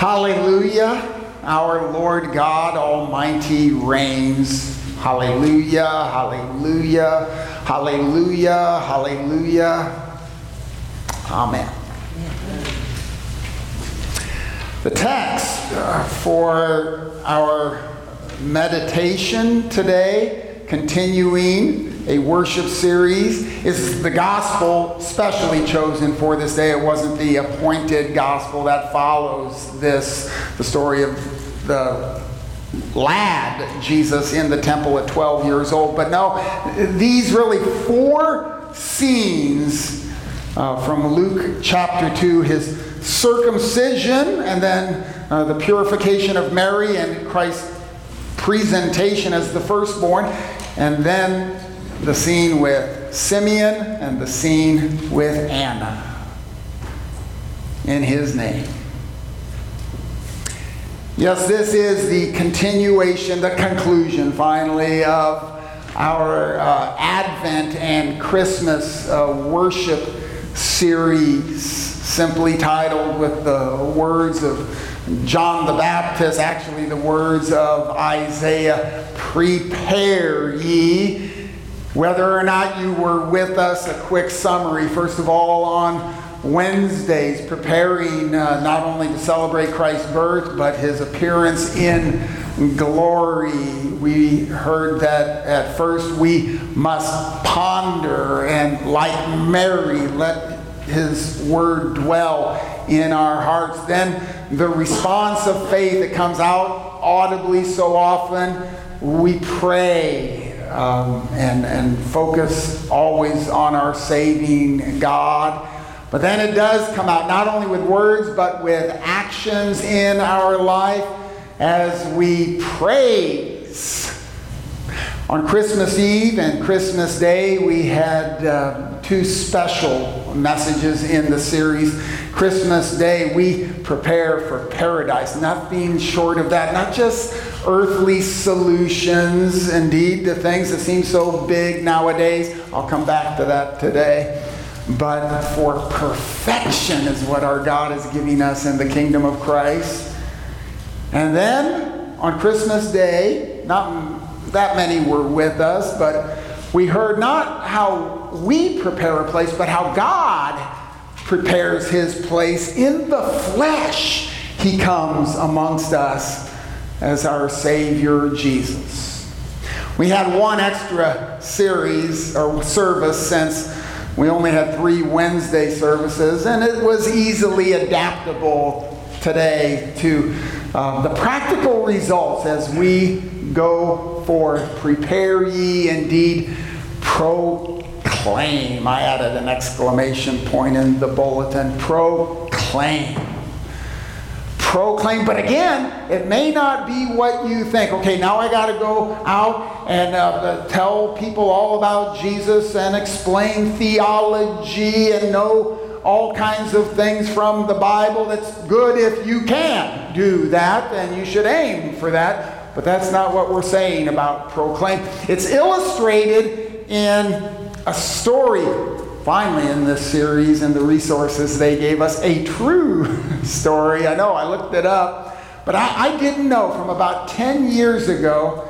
Hallelujah. Our Lord God Almighty reigns. Hallelujah, hallelujah, hallelujah, hallelujah. Amen. The text uh, for our meditation today, continuing a worship series. is the gospel specially chosen for this day. It wasn't the appointed gospel that follows this, the story of the lad Jesus in the temple at 12 years old. But no, these really four scenes uh, from Luke chapter 2 his circumcision, and then uh, the purification of Mary and Christ's presentation as the firstborn, and then the scene with Simeon and the scene with Anna in his name. Yes, this is the continuation, the conclusion, finally, of our uh, Advent and Christmas uh, worship series, simply titled with the words of John the Baptist, actually, the words of Isaiah Prepare ye whether or not you were with us, a quick summary. First of all, on Wednesdays, preparing uh, not only to celebrate Christ's birth, but his appearance in glory. We heard that at first we must ponder and, like Mary, let his word dwell in our hearts. Then the response of faith that comes out audibly so often, we pray um, and, and focus always on our saving God. But then it does come out not only with words, but with actions in our life as we praise. On Christmas Eve and Christmas Day, we had uh, two special messages in the series. Christmas Day, we prepare for paradise. Nothing short of that. Not just earthly solutions, indeed, the things that seem so big nowadays. I'll come back to that today. But for perfection is what our God is giving us in the kingdom of Christ. And then on Christmas Day, not that many were with us, but we heard not how we prepare a place, but how God prepares his place in the flesh. He comes amongst us as our Savior Jesus. We had one extra series or service since we only had three Wednesday services, and it was easily adaptable today to uh, the practical results as we go forth. Prepare ye indeed, proclaim. I added an exclamation point in the bulletin. Proclaim proclaim. But again, it may not be what you think. Okay, now I got to go out and uh, tell people all about Jesus and explain theology and know all kinds of things from the Bible. That's good if you can do that, and you should aim for that. But that's not what we're saying about proclaim. It's illustrated in a story finally in this series and the resources they gave us a true story. I know I looked it up, but I, I didn't know from about 10 years ago.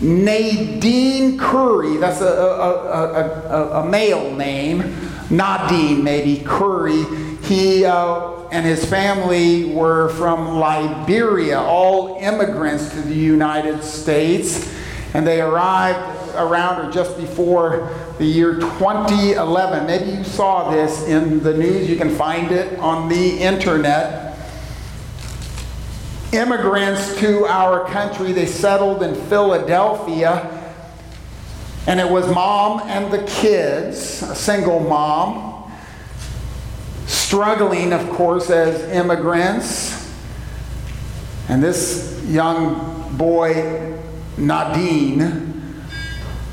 Nadine Curry, that's a, a, a, a, male name, Nadine maybe, Curry. He uh, and his family were from Liberia, all immigrants to the United States, and they arrived around or just before the year 2011. Maybe you saw this in the news. You can find it on the internet. Immigrants to our country, they settled in Philadelphia. And it was mom and the kids, a single mom, struggling, of course, as immigrants. And this young boy, Nadine,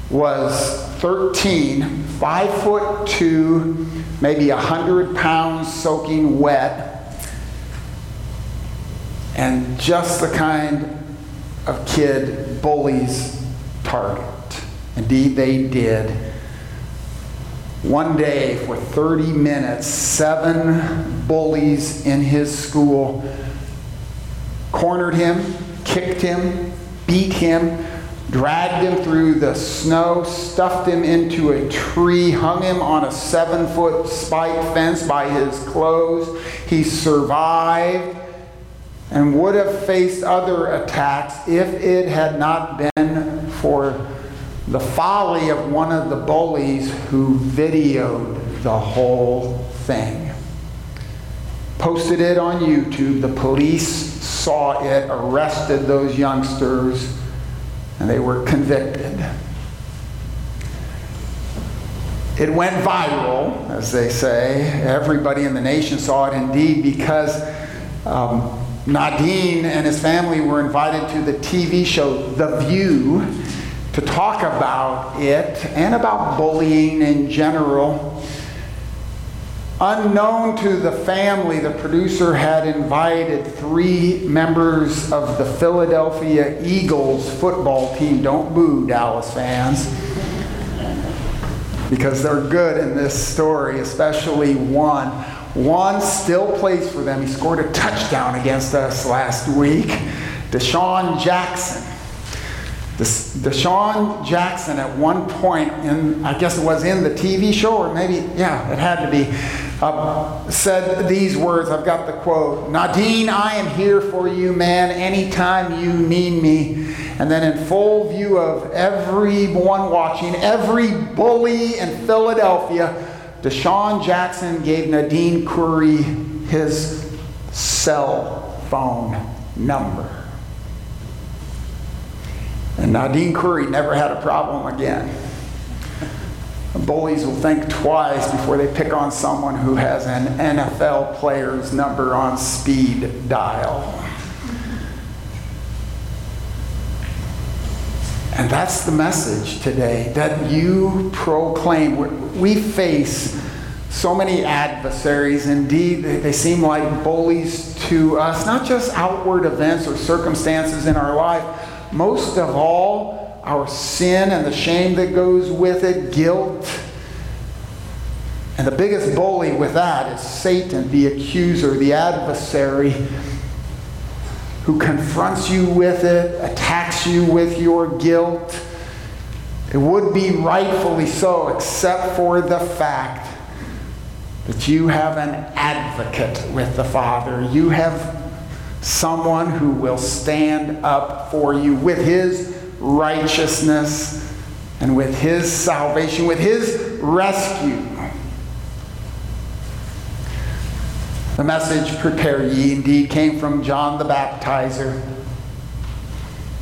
was 13, 5 foot 2, maybe 100 pounds soaking wet, and just the kind of kid bullies target. Indeed, they did. One day, for 30 minutes, seven bullies in his school cornered him, kicked him, beat him, dragged him through the snow, stuffed him into a tree, hung him on a seven foot spike fence by his clothes. He survived and would have faced other attacks if it had not been for the folly of one of the bullies who videoed the whole thing. Posted it on YouTube. The police saw it, arrested those youngsters, and they were convicted. It went viral, as they say. Everybody in the nation saw it indeed because um, Nadine and his family were invited to the TV show The View to talk about it and about bullying in general. Unknown to the family, the producer had invited three members of the Philadelphia Eagles football team. Don't boo, Dallas fans. Because they're good in this story, especially one. One still plays for them. He scored a touchdown against us last week. DeSean Jackson. DeSean Jackson at one point in, I guess it was in the TV show, or maybe, yeah, it had to be, uh, said these words. I've got the quote Nadine, I am here for you, man, anytime you need me. And then, in full view of everyone watching, every bully in Philadelphia, DeSean Jackson gave Nadine Curry his cell phone number. And Nadine Curry never had a problem again. Bullies will think twice before they pick on someone who has an NFL player's number on speed dial. And that's the message today that you proclaim. We face so many adversaries. Indeed, they seem like bullies to us, not just outward events or circumstances in our life. Most of all, our sin and the shame that goes with it, guilt. And the biggest bully with that is Satan, the accuser, the adversary who confronts you with it, attacks you with your guilt. It would be rightfully so, except for the fact that you have an advocate with the Father. You have someone who will stand up for you with his righteousness and with his salvation, with his rescue. The message, prepare ye, indeed came from John the Baptizer.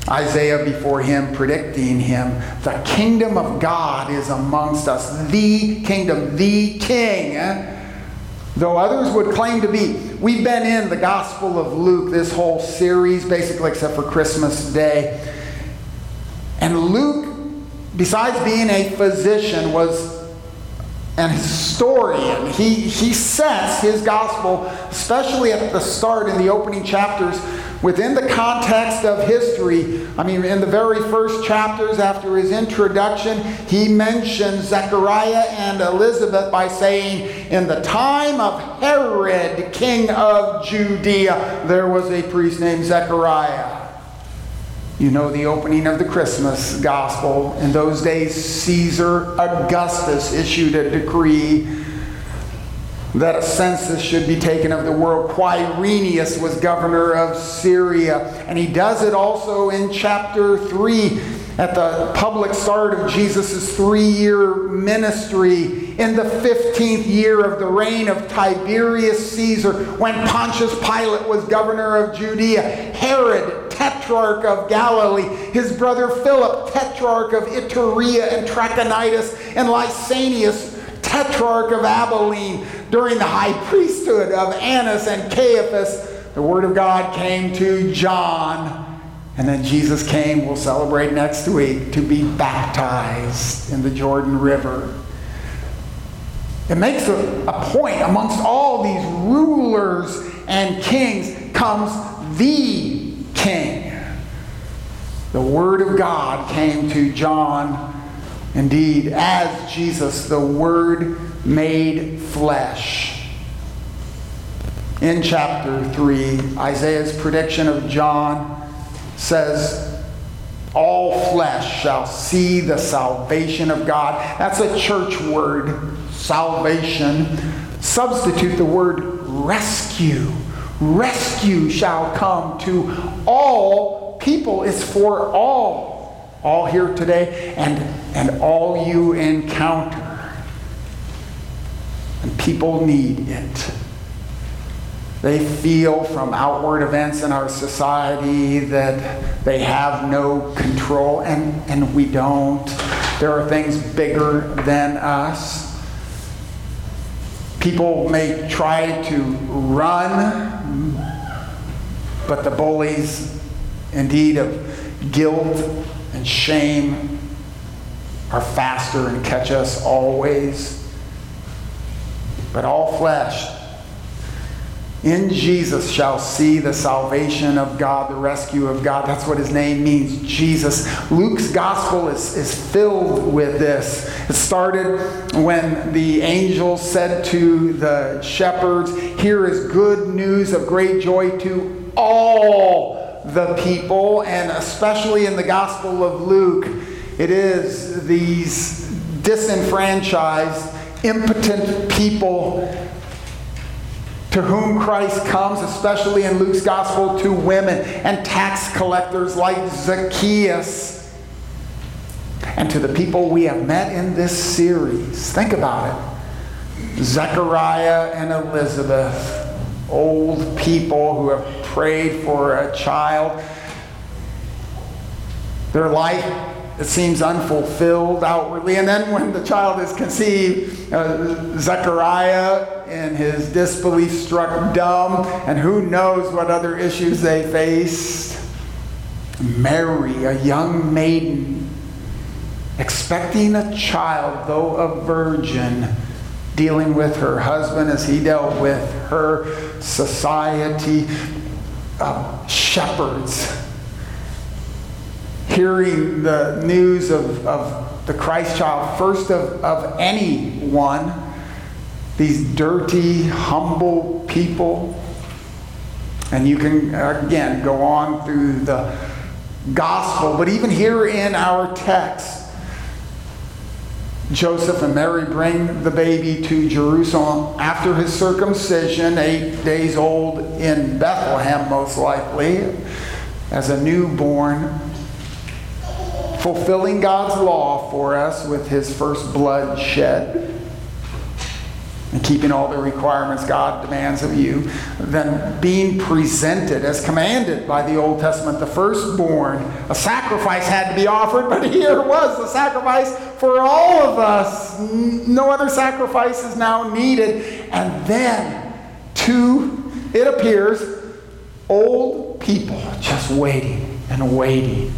Isaiah before him predicting him, the kingdom of God is amongst us. The kingdom, the king. Though others would claim to be. We've been in the Gospel of Luke this whole series, basically, except for Christmas Day. And Luke, besides being a physician, was an historian. He, he sets his gospel, especially at the start in the opening chapters, within the context of history. I mean, in the very first chapters after his introduction, he mentions Zechariah and Elizabeth by saying, In the time of Herod, king of Judea, there was a priest named Zechariah. You know the opening of the Christmas gospel. In those days, Caesar Augustus issued a decree that a census should be taken of the world. Quirinius was governor of Syria. And he does it also in chapter 3 at the public start of Jesus' three year ministry in the 15th year of the reign of Tiberius Caesar, when Pontius Pilate was governor of Judea, Herod, tetrarch of Galilee, his brother Philip, tetrarch of Iturea and Trachonitis, and Lysanias, tetrarch of Abilene, during the high priesthood of Annas and Caiaphas, the word of God came to John and then Jesus came, we'll celebrate next week, to be baptized in the Jordan River. It makes a, a point amongst all these rulers and kings comes the king. The Word of God came to John. Indeed, as Jesus, the Word made flesh. in chapter 3, Isaiah's prediction of John says, All flesh shall see the salvation of God. That's a church word, salvation. Substitute the word rescue. Rescue shall come to all people. It's for all. All here today and, and all you encounter. And people need it. They feel from outward events in our society that they have no control, and, and we don't. There are things bigger than us. People may try to run, but the bullies, indeed, of guilt and shame are faster and catch us always. But all flesh in Jesus shall see the salvation of God, the rescue of God. That's what his name means, Jesus. Luke's gospel is, is filled with this. It started when the angel said to the shepherds, Here is good news of great joy to all the people, and especially in the gospel of Luke, it is these disenfranchised, impotent people to whom Christ comes, especially in Luke's gospel, to women and tax collectors like Zacchaeus, and to the people we have met in this series. Think about it Zechariah and Elizabeth, old people who have prayed for a child. Their life it seems unfulfilled outwardly. And then when the child is conceived, uh, Zechariah in his disbelief struck dumb, and who knows what other issues they faced. Mary, a young maiden, expecting a child, though a virgin, dealing with her husband as he dealt with her society, shepherds hearing the news of, of the Christ child, first of, of anyone, these dirty, humble people. And you can, again, go on through the gospel, but even here in our text, Joseph and Mary bring the baby to Jerusalem after his circumcision, eight days old in Bethlehem, most likely, as a newborn fulfilling God's law for us with his first blood shed and keeping all the requirements God demands of you, then being presented as commanded by the Old Testament, the firstborn, a sacrifice had to be offered, but here was the sacrifice for all of us. No other sacrifice is now needed. And then, two, it appears, old people just waiting and waiting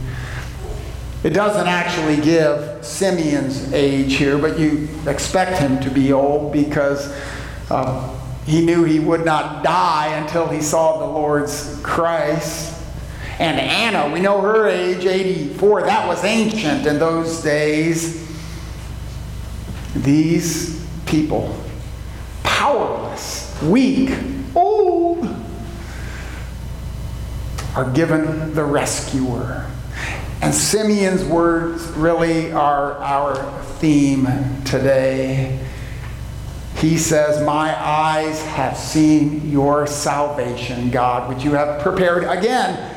it doesn't actually give Simeon's age here, but you expect him to be old because uh, he knew he would not die until he saw the Lord's Christ. And Anna, we know her age, 84. That was ancient in those days. These people, powerless, weak, old, are given the rescuer. And Simeon's words really are our theme today. He says, My eyes have seen your salvation, God, which you have prepared again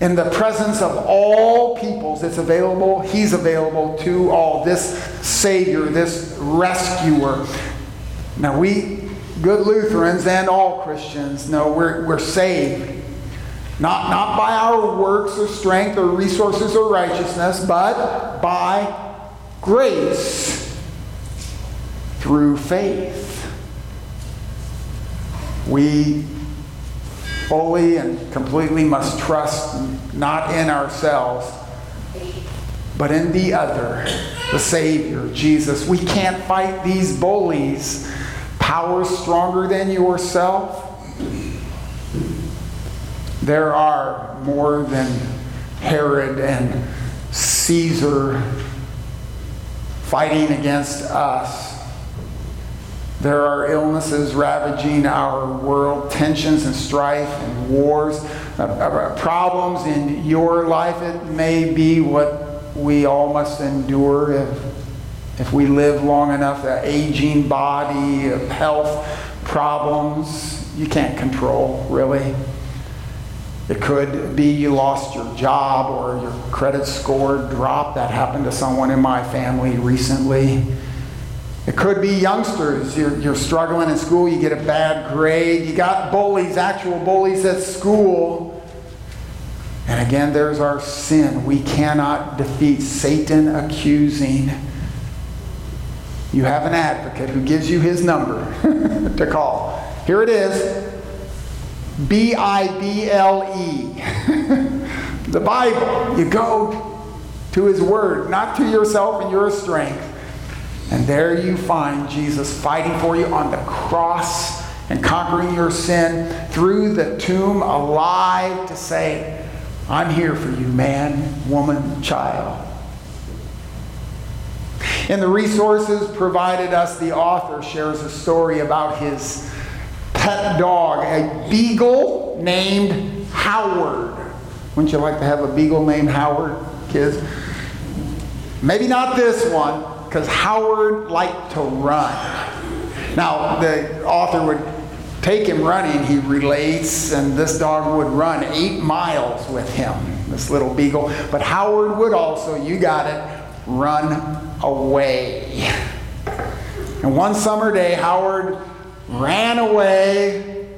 in the presence of all peoples. It's available, He's available to all. This Savior, this rescuer. Now, we, good Lutherans and all Christians, know we're, we're saved not, not by our works or strength or resources or righteousness, but by grace through faith. We fully and completely must trust not in ourselves, but in the other, the Savior, Jesus. We can't fight these bullies. powers stronger than yourself there are more than Herod and Caesar fighting against us. There are illnesses ravaging our world, tensions and strife and wars, uh, uh, problems in your life. It may be what we all must endure if, if we live long enough. An aging body, health problems you can't control, really. It could be you lost your job or your credit score dropped. That happened to someone in my family recently. It could be youngsters. You're, you're struggling in school, you get a bad grade, you got bullies, actual bullies at school. And again, there's our sin. We cannot defeat Satan accusing. You have an advocate who gives you his number to call. Here it is B I B L E. The Bible. You go to his word, not to yourself and your strength. And there you find Jesus fighting for you on the cross and conquering your sin through the tomb, alive to say, I'm here for you, man, woman, child. In the resources provided us, the author shares a story about his pet dog, a beagle named Howard. Wouldn't you like to have a beagle named Howard, kids? Maybe not this one, because Howard liked to run. Now, the author would take him running, he relates, and this dog would run eight miles with him, this little beagle. But Howard would also, you got it, run away. And one summer day, Howard ran away.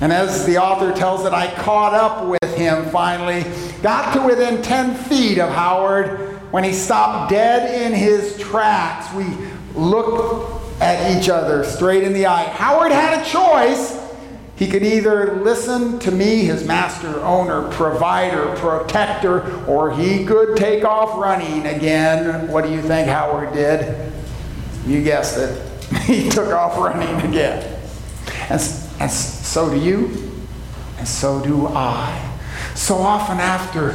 And as the author tells it, I caught up with him finally, got to within 10 feet of Howard when he stopped dead in his tracks, we looked at each other straight in the eye. Howard had a choice. He could either listen to me, his master, owner, provider, protector, or he could take off running again. What do you think Howard did? You guessed it. He took off running again. And, and so do you, and so do I. So often after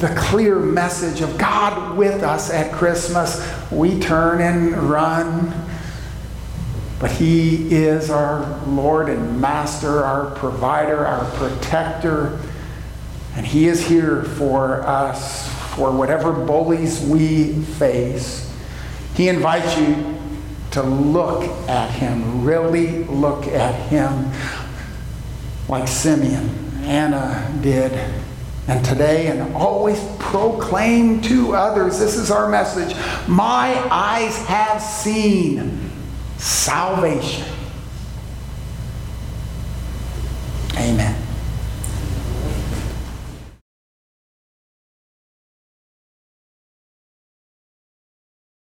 the clear message of God with us at Christmas, we turn and run. But He is our Lord and Master, our provider, our protector. And He is here for us, for whatever bullies we face. He invites you to look at Him, really look at Him, like Simeon, Anna did. And today and always proclaim to others this is our message my eyes have seen salvation